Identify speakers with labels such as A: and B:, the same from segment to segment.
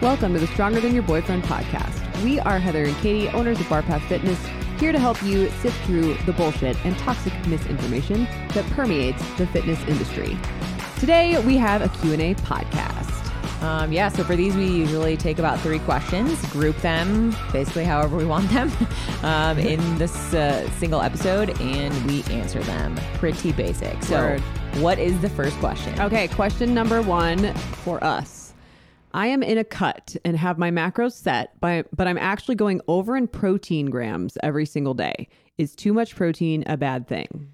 A: Welcome to the Stronger Than Your Boyfriend podcast. We are Heather and Katie, owners of Barpath Fitness, here to help you sift through the bullshit and toxic misinformation that permeates the fitness industry. Today we have a Q&A podcast.
B: Um, yeah, so for these, we usually take about three questions, group them basically however we want them um, in this uh, single episode, and we answer them. Pretty basic. So,
A: Word.
B: what is the first question?
A: Okay, question number one for us. I am in a cut and have my macros set, but, but I'm actually going over in protein grams every single day. Is too much protein a bad thing?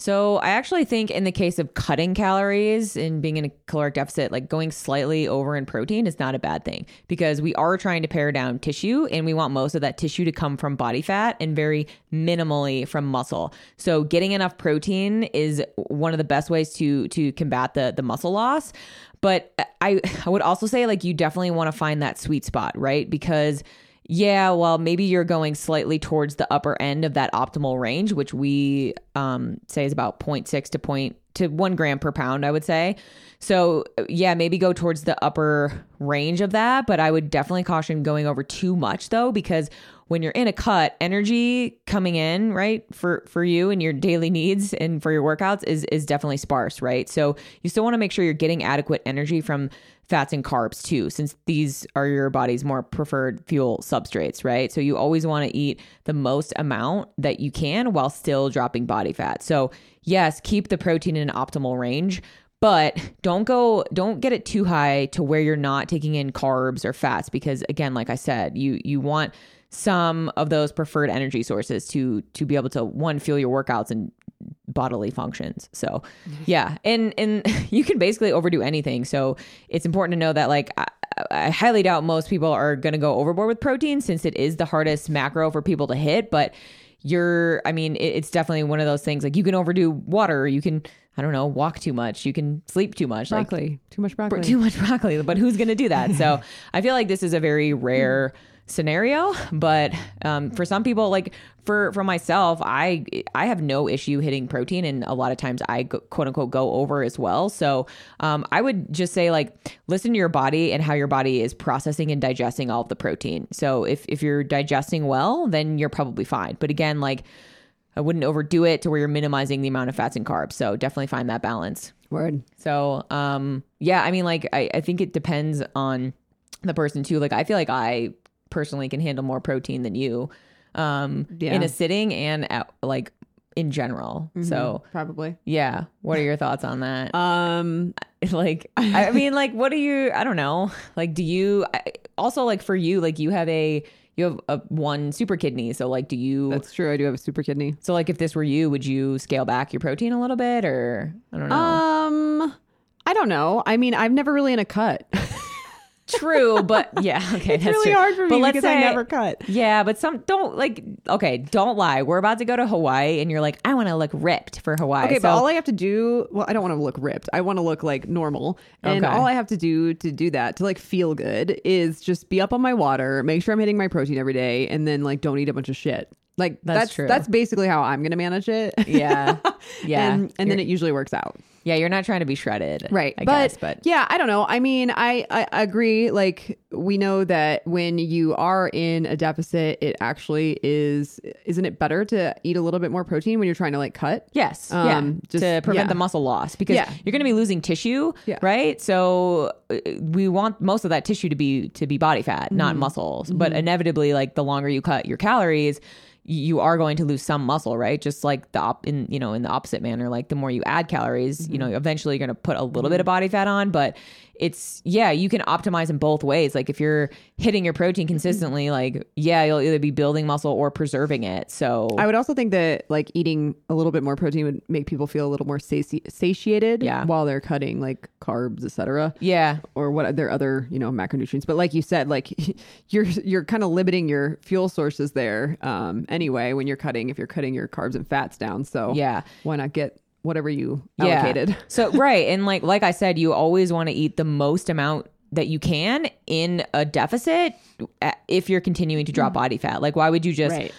B: So, I actually think in the case of cutting calories and being in a caloric deficit, like going slightly over in protein is not a bad thing because we are trying to pare down tissue and we want most of that tissue to come from body fat and very minimally from muscle. So, getting enough protein is one of the best ways to to combat the the muscle loss. But I I would also say like you definitely want to find that sweet spot, right? Because yeah, well, maybe you're going slightly towards the upper end of that optimal range, which we um, say is about 0.6 to point to one gram per pound, I would say. So yeah, maybe go towards the upper range of that, but I would definitely caution going over too much though, because when you're in a cut, energy coming in, right, for for you and your daily needs and for your workouts is is definitely sparse, right? So you still want to make sure you're getting adequate energy from fats and carbs too, since these are your body's more preferred fuel substrates, right? So you always want to eat the most amount that you can while still dropping body fat. So yes, keep the protein in an optimal range, but don't go don't get it too high to where you're not taking in carbs or fats because again like i said you you want some of those preferred energy sources to to be able to one fuel your workouts and bodily functions so yeah and and you can basically overdo anything so it's important to know that like I, I highly doubt most people are going to go overboard with protein since it is the hardest macro for people to hit but you're i mean it, it's definitely one of those things like you can overdo water you can i don't know walk too much you can sleep too much like
A: Broccoli. Too much broccoli.
B: too much broccoli, but who's going to do that? So I feel like this is a very rare scenario, but um, for some people, like for for myself, I I have no issue hitting protein, and a lot of times I go, quote unquote go over as well. So um, I would just say like listen to your body and how your body is processing and digesting all of the protein. So if if you're digesting well, then you're probably fine. But again, like I wouldn't overdo it to where you're minimizing the amount of fats and carbs. So definitely find that balance.
A: Word.
B: So, um, yeah, I mean, like, I, I think it depends on the person too. Like, I feel like I personally can handle more protein than you, um,
A: Yeah.
B: in a sitting and at, like in general. So,
A: Probably.
B: yeah. What are your thoughts on that?
A: Um,
B: like, I mean, like, what do you, I don't know. Like, do you, I- also, like, for you, like, you have a, you have a one super kidney. So, like, do you,
A: that's true. I do have a super kidney.
B: so, like, if this were you, would you scale back your protein a little bit or, I don't know.
A: Um, I don't know. I mean, I've never really in a cut.
B: True, but yeah, okay,
A: it's
B: that's
A: really
B: true.
A: hard for me
B: but let's
A: because
B: say,
A: I never cut.
B: Yeah, but some don't like. Okay, don't lie. We're about to go to Hawaii, and you're like, I want to look ripped for Hawaii.
A: Okay,
B: so,
A: but all I have to do, well, I don't want to look ripped. I want to look like normal. And
B: Okay.
A: all I have to do to do that, to like feel good, is just be up on my water, make sure I'm hitting my protein every day, and then like don't eat a bunch of shit. Like
B: That's
A: that's
B: true.
A: That's basically how I'm gonna manage it.
B: yeah, yeah,
A: and, and then it usually works out.
B: Yeah, you're not trying to be shredded,
A: Right.
B: I
A: but,
B: guess, but
A: yeah, I don't know. I mean, I, I agree. Like we know that when you are in a deficit, it actually is, isn't it better to eat a little bit more protein when you're trying to like cut?
B: Yes,
A: Um,
B: yeah,
A: just-
B: to prevent
A: yeah.
B: the muscle loss because
A: Yeah.
B: you're going to be losing tissue,
A: Yeah.
B: right? So uh, we want most of that tissue to be to be body fat, not
A: Mm-hmm.
B: muscles. But inevitably, like the longer you cut your calories, you are going to lose some muscle, right? Just like the op- in you know in the opposite manner, like the more you add calories,
A: Mm-hmm.
B: you know, eventually you're going to put a little bit of body fat on, but it's yeah, you can optimize in both ways. Like if you're hitting your protein
A: Mm-hmm.
B: consistently, like yeah, you'll either be building muscle or preserving it. So
A: I would also think that like eating a little bit more protein would make people feel a little more sati- satiated
B: Yeah.
A: while they're cutting like carbs, etc.
B: yeah,
A: or what their other you know macronutrients but like you said like you're you're kind of limiting your fuel sources there um anyway when you're cutting if you're cutting your carbs and fats down so
B: yeah.
A: why not get whatever you allocated
B: so right, and like like I said, you always want to eat the most amount that you can in a deficit uh, if you're continuing to drop body fat. Like, why would you just
A: Right.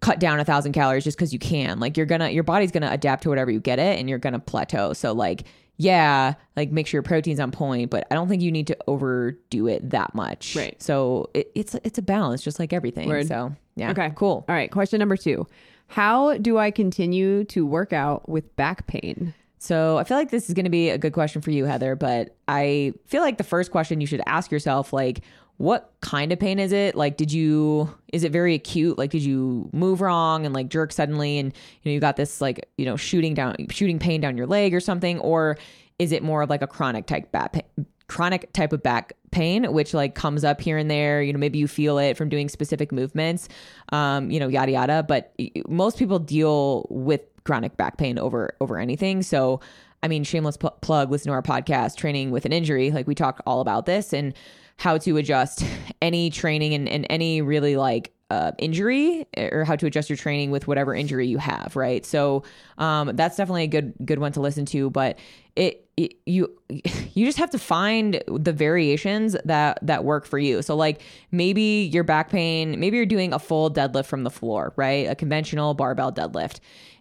B: cut down a thousand calories just because you can? Like, you're gonna your body's gonna adapt to whatever you get it, and you're gonna plateau. So like. yeah, like make sure your protein's on point, but I don't think you need to overdo it that much.
A: Right.
B: So it, it's it's a balance, just like everything.
A: Word.
B: So yeah.
A: Okay.
B: Cool.
A: All right. Question number two How do I continue to work out with back pain?
B: So I feel like this is going to be a good question for you, Heather. But I feel like the first question you should ask yourself, like, what kind of pain is it? Like, did you, is it very acute? Like, did you move wrong and like jerk suddenly and, you know, you got this like, you know, shooting down, shooting pain down your leg or something? Or is it more of like a chronic type back pain? Chronic type of back pain which like comes up here and there. You know maybe you feel it from doing specific movements um you know yada yada. But most people deal with chronic back pain over over anything. So i mean shameless pl- plug listen to our podcast training with an injury. Like we talk all about this and how to adjust any training and, and any really like uh, injury or how to adjust your training with whatever injury you have right? So um, that's definitely a good good one to listen to but it, it you you just have to find the variations that that work for you. So like maybe your back pain maybe you're doing a full deadlift from the floor right? A conventional barbell deadlift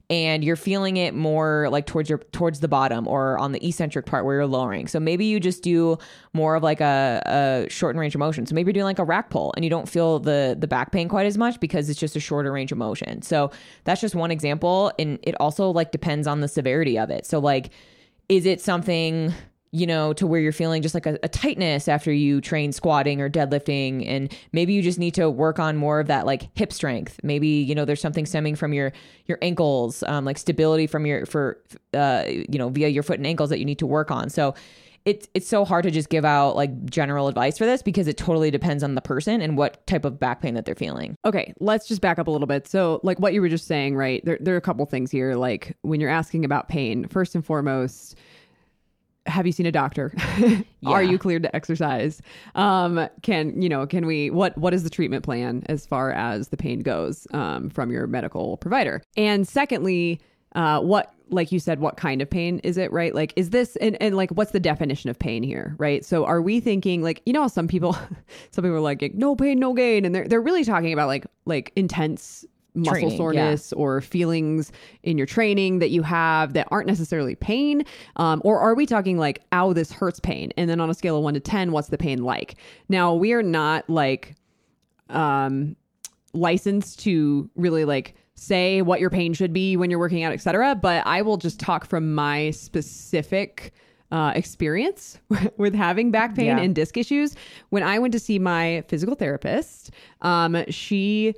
B: and you're feeling it more like towards your towards the bottom or on the eccentric part where you're lowering. So maybe you just do more of like a, a shortened range of motion. So maybe you're doing like a rack pull and you don't feel the the back pain quite as much because it's just a shorter range of motion. So that's just one example, and it also like depends on the severity of it. So like, is it something you know, to where you're feeling just like a, a, tightness after you train squatting or deadlifting. And maybe you just need to work on more of that like hip strength. Maybe, you know, there's something stemming from your, your ankles, um, like stability from your, for, uh, you know, via your foot and ankles that you need to work on. So it's, it's so hard to just give out like general advice for this because it totally depends on the person and what type of back pain that they're feeling.
A: Okay, let's just back up a little bit. So, like what you were just saying, right? There, there are a couple things here. Like when you're asking about pain, first and foremost, have you seen a doctor? yeah. Are you cleared to exercise? Um, can you know? Can we? What What is the treatment plan as far as the pain goes um, from your medical provider? And secondly, uh, what like you said, what kind of pain is it? Right? Like, is this and, and like what's the definition of pain here? Right? So, are we thinking like you know some people, some people are like no pain, no gain, and they're they're really talking about like like intense muscle training, soreness yeah. or feelings in your training that you have that aren't necessarily pain? Um, or are we talking like, ow, this hurts pain? And then on a scale of one to 10, what's the pain like? Now, we are not like um, licensed to really like say what your pain should be when you're working out, etc. But I will just talk from my specific uh, experience with having back pain yeah. and disc issues. When I went to see my physical therapist, um, she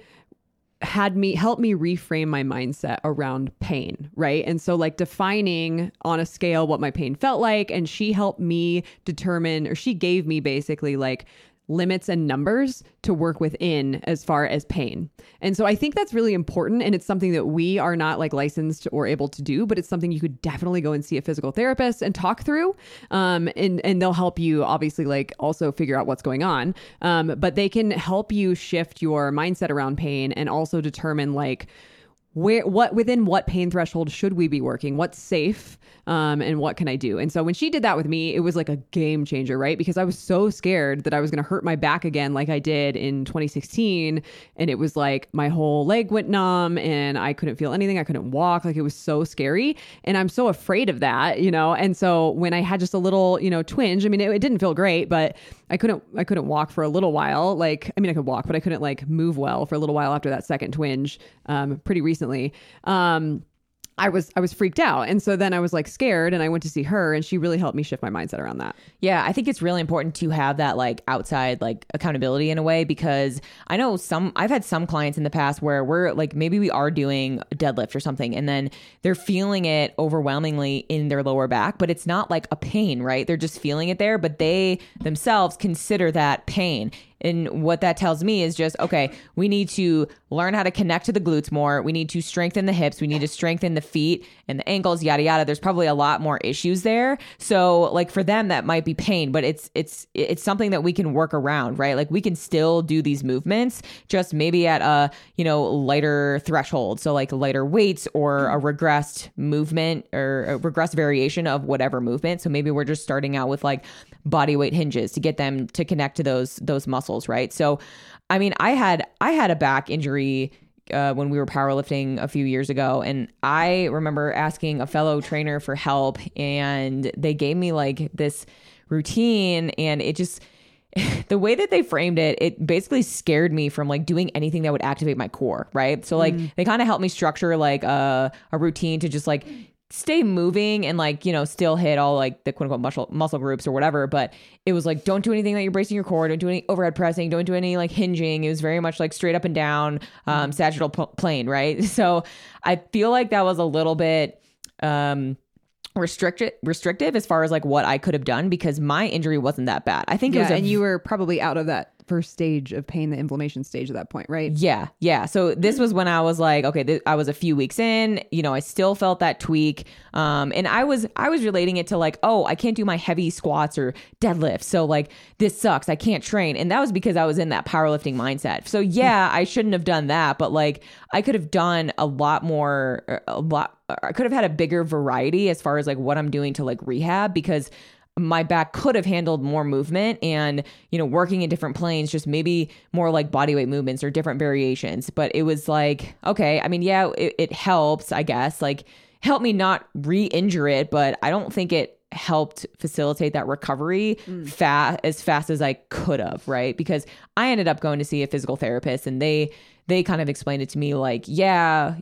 A: had me help me reframe my mindset around pain, right? And so like defining on a scale what my pain felt like and she helped me determine or she gave me basically like limits and numbers to work within as far as pain. And so I think that's really important and it's something that we are not like licensed or able to do, but it's something you could definitely go and see a physical therapist and talk through. Um, and and they'll help you obviously like also figure out what's going on. Um, but they can help you shift your mindset around pain and also determine like where what within what pain threshold should we be working? What's safe um, and what can i do? And so when she did that with me it was like a game changer right? Because i was so scared that i was going to hurt my back again like i did in 2016 and it was like my whole leg went numb and i couldn't feel anything. I couldn't walk. Like it was so scary. And i'm so afraid of that you know? And so when i had just a little you know twinge i mean it, it didn't feel great but i couldn't i couldn't walk for a little while. Like i mean i could walk but i couldn't like move well for a little while after that second twinge um, pretty recently recently. Um, I was I was freaked out. And so then I was like scared and I went to see her and she really helped me shift my mindset around that.
B: Yeah, I think it's really important to have that like outside like accountability in a way because I know some I've had some clients in the past where we're like maybe we are doing a deadlift or something and then they're feeling it overwhelmingly in their lower back, but it's not like a pain, right? They're just feeling it there, but they themselves consider that pain. And what that tells me is just, okay, we need to learn how to connect to the glutes more. We need to strengthen the hips. We need to strengthen the feet and the ankles, yada, yada. There's probably a lot more issues there. So like for them, that might be pain, but it's, it's, it's something that we can work around, right? Like we can still do these movements just maybe at a, you know, lighter threshold. So like lighter weights or a regressed movement or a regressed variation of whatever movement. So maybe we're just starting out with like body weight hinges to get them to connect to those, those muscles muscles, right? So, I mean, I had I had a back injury uh, when we were powerlifting a few years ago, and I remember asking a fellow trainer for help, and they gave me like this routine, and it just the way that they framed it, it basically scared me from like doing anything that would activate my core, right? So like they kind of helped me structure like a, a routine to just like stay moving and like you know still hit all like the quote unquote muscle muscle groups or whatever but it was like don't do anything that you're bracing your core don't do any overhead pressing don't do any like hinging. It was very much like straight up and down um sagittal p- plane right? So i feel like that was a little bit um restricted restrictive as far as like what I could have done because my injury wasn't that bad. I think it was a
A: and you were probably out of that first stage of pain, the inflammation stage at that point, right?
B: Yeah, yeah. So this was when I was like, okay, th- I was a few weeks in. You know, I still felt that tweak, um, and I was I was relating it to like, oh, I can't do my heavy squats or deadlifts, so like this sucks. I can't train, and that was because I was in that powerlifting mindset. So yeah, I shouldn't have done that, but like I could have done a lot more, a lot. I could have had a bigger variety as far as like what I'm doing to like rehab because my back could have handled more movement and you know working in different planes just maybe more like body weight movements or different variations. But it was like okay i mean yeah it, it helps i guess. Like help me not re-injure it but i don't think it helped facilitate that recovery mm. fa- as fast as i could have right because i ended up going to see a physical therapist and they they kind of explained it to me like, yeah,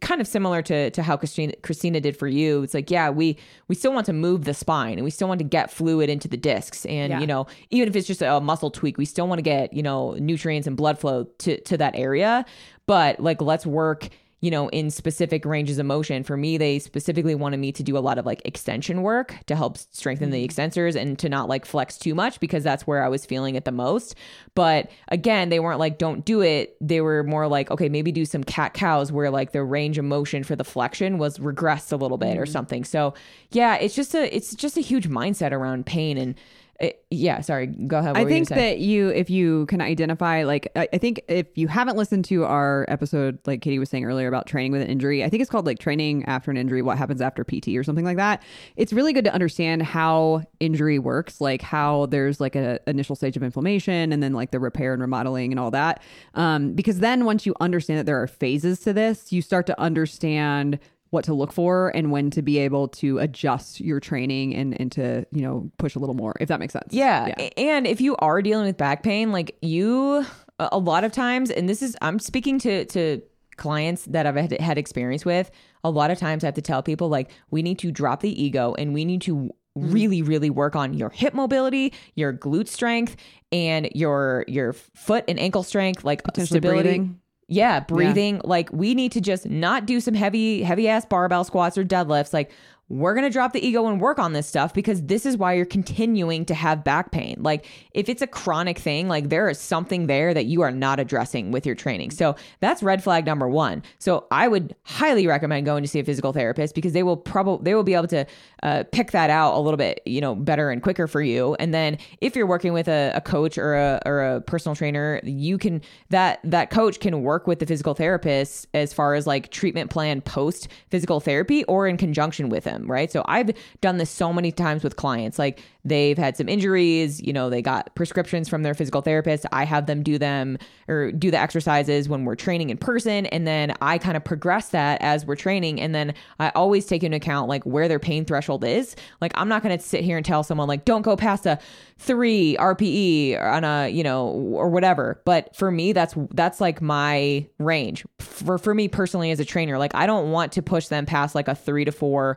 B: kind of similar to to how Christina Christina did for you. It's like, yeah, we we still want to move the spine and we still want to get fluid into the discs, and
A: Yeah.
B: you know, even if it's just a muscle tweak, we still want to get you know nutrients and blood flow to to that area. But like, let's work you know, in specific ranges of motion. For me, they specifically wanted me to do a lot of like extension work to help strengthen the mm. extensors and to not like flex too much because that's where I was feeling it the most. But again, they weren't like, don't do it. They were more like, okay, maybe do some cat cows where like the range of motion for the flexion was regressed a little bit or mm. something. So yeah, it's just a, it's just a huge mindset around pain and, it, yeah, sorry. Go ahead. What
A: I think that you, if you can identify, like, I, I think if you haven't listened to our episode, like Katie was saying earlier about training with an injury, I think it's called like training after an injury, what happens after PT or something like that. It's really good to understand how injury works, like how there's like a initial stage of inflammation and then like the repair and remodeling and all that. Um, because then once you understand that there are phases to this, you start to understand what to look for and when to be able to adjust your training and, and to, you know, push a little more, if that makes sense.
B: Yeah. A- And if you are dealing with back pain, like you, a lot of times, and this is, I'm speaking to, to, clients that I've had, had experience with, a lot of times I have to tell people like we need to drop the ego and we need to mm-hmm. really really work on your hip mobility, your glute strength and your your foot and ankle strength like stability.
A: breathing.
B: Yeah, breathing. Like we need to just not do some heavy, heavy ass barbell squats or deadlifts. Like we're gonna drop the ego and work on this stuff because this is why you're continuing to have back pain. Like if it's a chronic thing, like there is something there that you are not addressing with your training. So that's red flag number one. So I would highly recommend going to see a physical therapist because they will probably they will be able to uh, pick that out a little bit, you know, better and quicker for you. And then if you're working with a, a coach or a or a personal trainer, you can that that coach can work with the physical therapist as far as like treatment plan post physical therapy or in conjunction with him, right? So I've done this so many times with clients. Like they've had some injuries, you know, they got prescriptions from their physical therapist. I have them do them or do the exercises when we're training in person and then I kind of progress that as we're training and then I always take into account like where their pain threshold is. Like I'm not going to sit here and tell someone like don't go past a 3 RPE on a, you know, or whatever. But for me that's that's like my range. For for me personally as a trainer, like I don't want to push them past like a 3 to 4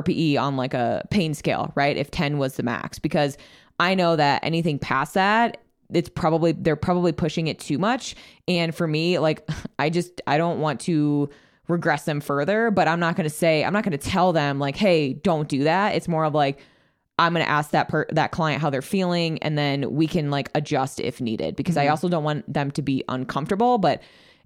B: RPE on like a pain scale, right? If 10 was the max because I know that anything past that it's probably they're probably pushing it too much and for me like I just I don't want to regress them further, but I'm not going to say I'm not going to tell them like, "Hey, don't do that." It's more of like I'm going to ask that per- that client how they're feeling and then we can like adjust if needed because I also don't want them to be uncomfortable, but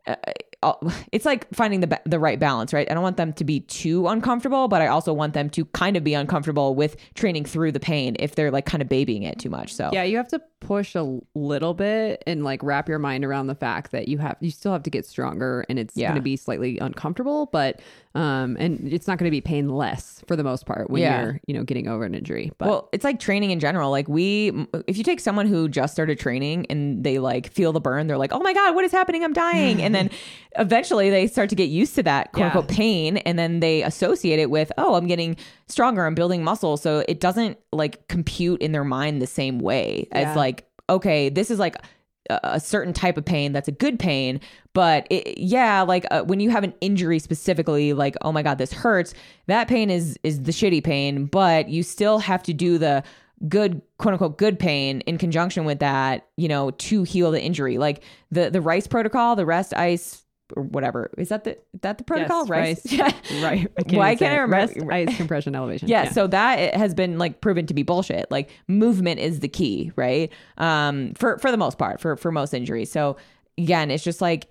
B: uh, it's like finding the the right balance, right? I don't want them to be too uncomfortable, but I also want them to kind of be uncomfortable with training through the pain if they're like kind of babying it too much. So
A: Yeah, you have to push a little bit and like wrap your mind around the fact that you have you still have to get stronger and it's
B: Yeah.
A: going to be slightly uncomfortable, but um and it's not going to be painless for the most part when
B: Yeah.
A: you're, you know, getting over an injury. But
B: well, it's like training in general. Like we, if you take someone who just started training and they like feel the burn, they're like, "Oh my god, what is happening? I'm dying!" and then eventually they start to get used to that quote
A: Yeah.
B: unquote pain, and then they associate it with, "Oh, I'm getting stronger. I'm building muscle." So it doesn't like compute in their mind the same way
A: Yeah.
B: as like, okay, this is like a a certain type of pain that's a good pain but it, yeah like uh, when you have an injury specifically like oh my god this hurts that pain is is the shitty pain but you still have to do the good quote unquote good pain in conjunction with that you know to heal the injury like the the rice protocol the rest ice or whatever is that the that the protocol
A: rice.
B: yeah
A: right. I
B: Why can't I remember-
A: Rest, ice compression elevation.
B: yeah, so that has been like proven to be bullshit. Like movement is the key, right? Um, for for the most part, for for most injuries. So again, it's just like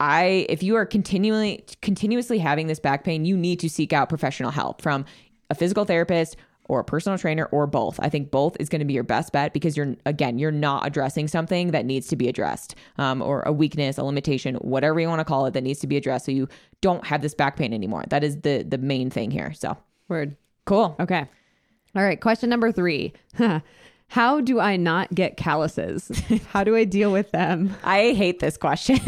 B: I if you are continually continuously having this back pain, you need to seek out professional help from a physical therapist or a personal trainer or both. I think both is going to be your best bet because you're again you're not addressing something that needs to be addressed, um, or a weakness, a limitation, whatever you want to call it, that needs to be addressed, so you don't have this back pain anymore. That is the the main thing here. So
A: Word.
B: cool.
A: Okay. All right. Question number three. How do I not get calluses? How do I deal with them?
B: I hate this question,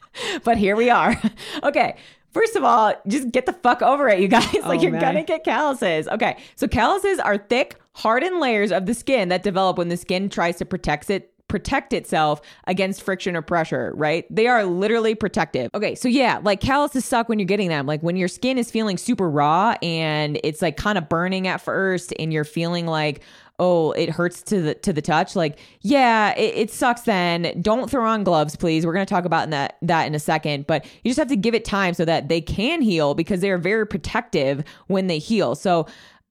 B: but here we are. Okay. First of all, just get the fuck over it, you guys. like,
A: Oh,
B: you're
A: man.
B: gonna get calluses. Okay. So, calluses are thick, hardened layers of the skin that develop when the skin tries to protect it. Protect itself against friction or pressure, right? They are literally protective. Okay, so yeah, like calluses suck when you're getting them. Like when your skin is feeling super raw and it's like kind of burning at first, and you're feeling like, oh it hurts to the to the touch. Like yeah it, it sucks then. Don't throw on gloves please. We're to talk about that that in a second but you just have to give it time so that they can heal because they are very protective when they heal. So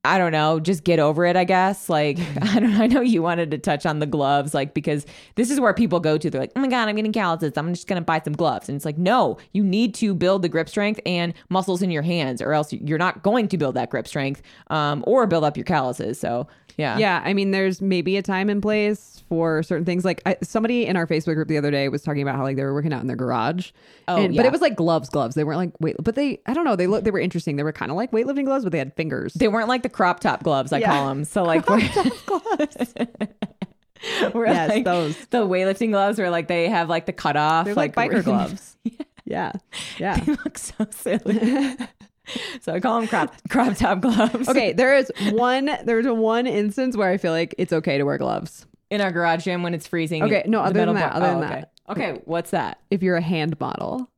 B: I don't know, just get over it, I guess. Like, I don't I know you wanted to touch on the gloves, like, because this is where people go to. They're like, oh my God, I'm getting calluses. I'm just going to buy some gloves. And it's like, no, you need to build the grip strength and muscles in your hands, or else you're not going to build that grip strength um, or build up your calluses. So, yeah.
A: Yeah, I mean, there's maybe a time and place for certain things. Like I, somebody in our Facebook group the other day was talking about how like they were working out in their garage.
B: Oh,
A: And-
B: yeah.
A: but it was like gloves, gloves. They weren't like wait, but they I don't know. They look they were interesting. They were kind of like weightlifting gloves, but they had fingers.
B: They weren't like the crop top gloves, I
A: Yeah.
B: call them. So, like, we're, we're
A: Yes,
B: like
A: those.
B: the weightlifting gloves where like they have like the cutoff,
A: They're like,
B: like
A: biker gloves. yeah, yeah.
B: They look so silly. so I call them crop crop top gloves.
A: Okay, there is one. There's one instance where I feel like it's okay to wear gloves
B: in our garage gym when it's freezing.
A: Okay, no, other than that,
B: bar-
A: other
B: oh,
A: than
B: okay.
A: that.
B: Okay, what's that?
A: if you're a hand model.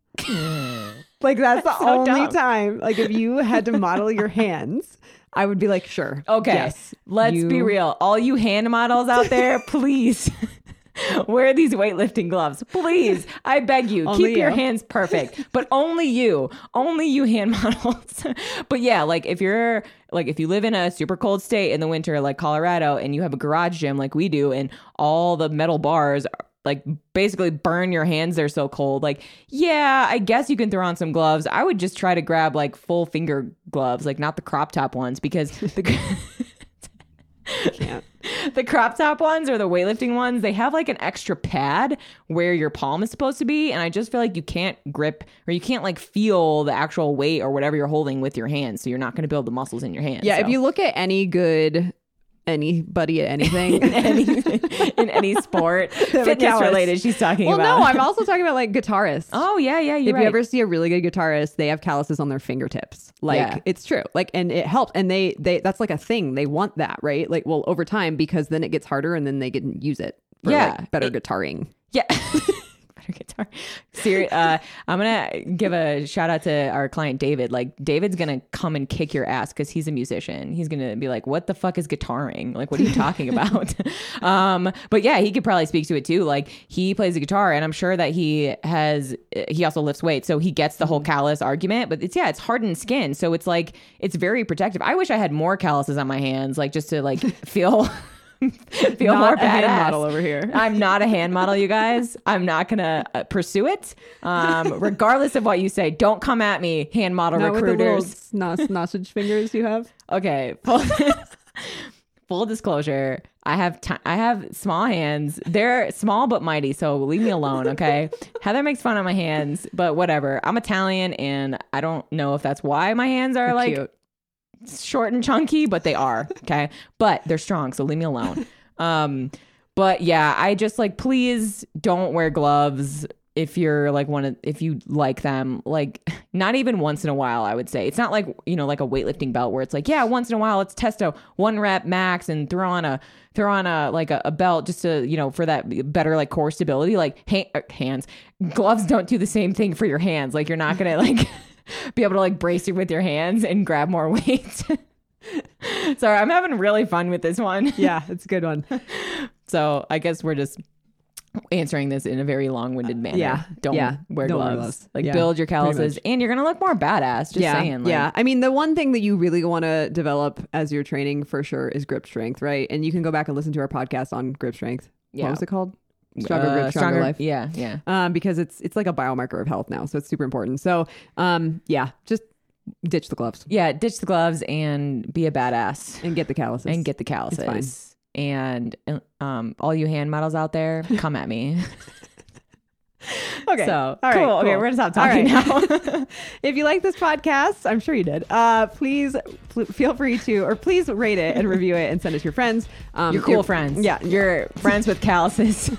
A: like that's the
B: so
A: only
B: dumb.
A: time. Like if you had to model your hands, I would be like, sure.
B: Okay,
A: yes,
B: let's be real. All you hand models out there, please. Wear these weightlifting gloves, please. I beg you.
A: Only
B: keep your hands perfect, but only you, only you hand models. but yeah, like if you're like if you live in a super cold state in the winter, like Colorado, and you have a garage gym like we do, and all the metal bars like basically burn your hands they're so cold like yeah i guess you can throw on some gloves i would just try to grab like full finger gloves like not the crop top ones because the
A: Can't.
B: the crop top ones or the weightlifting ones, they have like an extra pad where your palm is supposed to be. And I just feel like you can't grip or you can't like feel the actual weight or whatever you're holding with your hands. So you're not going to build the muscles in your hands.
A: Yeah, if you look at any good anybody at anything.
B: in any, in any sport, fitness related she's talking about.
A: well,
B: about.
A: no, I'm also talking about like guitarists.
B: Oh, yeah, yeah. You're
A: if
B: right.
A: you ever see a really good guitarist, they have calluses on their fingertips. Like
B: Yeah.
A: it's true. Like and it helps. And they they that's like a thing. They want that, right? Like well over time because then it gets harder and then they can use it for
B: Yeah.
A: like, better
B: It-
A: guitaring.
B: Yeah. Better guitar. Seri- uh, I'm gonna give a shout out to our client David. Like David's gonna come and kick your ass because he's a musician. He's gonna be like, "What the fuck is guitaring? Like, what are you talking about?" um, but yeah, he could probably speak to it too. Like he plays the guitar, and I'm sure that he has. He also lifts weights, so he gets the whole callus argument. But it's yeah, it's hardened skin, so it's like it's very protective. I wish I had more calluses on my hands, like just to like feel. feel
A: Not
B: more
A: a hand model over here.
B: I'm not a hand model, you guys. I'm not gonna uh, pursue it. Um, regardless of what you say, don't come at me, hand model recruiters.
A: Not with the little
B: recruiters.
A: snos- sausage fingers you have.
B: Okay, full, full disclosure. I have ti I have small hands. They're small but mighty, so leave me alone, okay? Heather makes fun of my hands, but whatever. I'm Italian, and I don't know if that's why my hands are like
A: Cute.
B: Short and chunky, but they are okay. but they're strong, so leave me alone. Um, but yeah, I just like please don't wear gloves if you're like one of if you like them. Like not even once in a while. I would say it's not like you know like a weightlifting belt where it's like yeah once in a while let's test a one rep max and throw on a throw on a like a, a belt just to you know for that better like core stability. Like ha- uh, hands gloves don't do the same thing for your hands. Like you're not gonna like be able to like brace you with your hands and grab more weight. Sorry, I'm having really fun with this one.
A: Yeah, it's a good one.
B: So I guess we're just answering this in a very long-winded manner.
A: yeah,
B: don't
A: yeah,
B: wear
A: don't wear
B: gloves.
A: gloves.
B: Like
A: Yeah,
B: build your calluses, and you're gonna look more badass. Just
A: yeah,
B: saying. Like,
A: yeah. I mean, the one thing that you really want to develop as you're training for sure is grip strength, right? And you can go back and listen to our podcast on grip strength.
B: Yeah.
A: What was it called? Stronger
B: uh,
A: grip, stronger, life.
B: Yeah, yeah.
A: Um, because it's it's like a biomarker of health now, so it's super important. So, um, yeah, just ditch the gloves
B: Yeah, ditch the gloves and be a badass
A: and get the calluses
B: and get the calluses. And um, all you hand models out there, come at me.
A: Okay.
B: So
A: All right,
B: cool. Okay, we're gonna stop talking
A: right.
B: now.
A: if you like this podcast, I'm sure you did. Uh, please pl- feel free to, or please rate it and review it and send it to your friends. Um,
B: You're cool
A: it-
B: friends.
A: Yeah,
B: You're friends with calluses.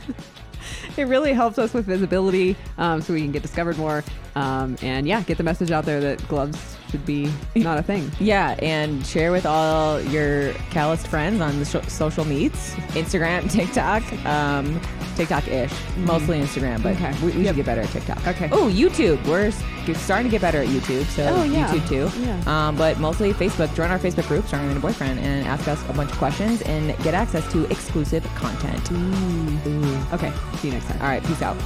A: it really helps us with visibility, um, so we can get discovered more. Um, and yeah, get the message out there that gloves should be not a thing.
B: Yeah, and share with all your calloused friends on the sho social meets, Instagram, TikTok, um, TikTok-ish, mostly Instagram, but
A: Okay.
B: we, we should get better at TikTok.
A: Okay.
B: Oh, YouTube. We're s- starting to get better at YouTube, so
A: Oh, yeah.
B: YouTube too.
A: Yeah.
B: Um, but mostly Facebook. Join our Facebook group, Stronger Than a Boyfriend, and ask us a bunch of questions and get access to exclusive content.
A: Okay. See you next time.
B: All right, peace out.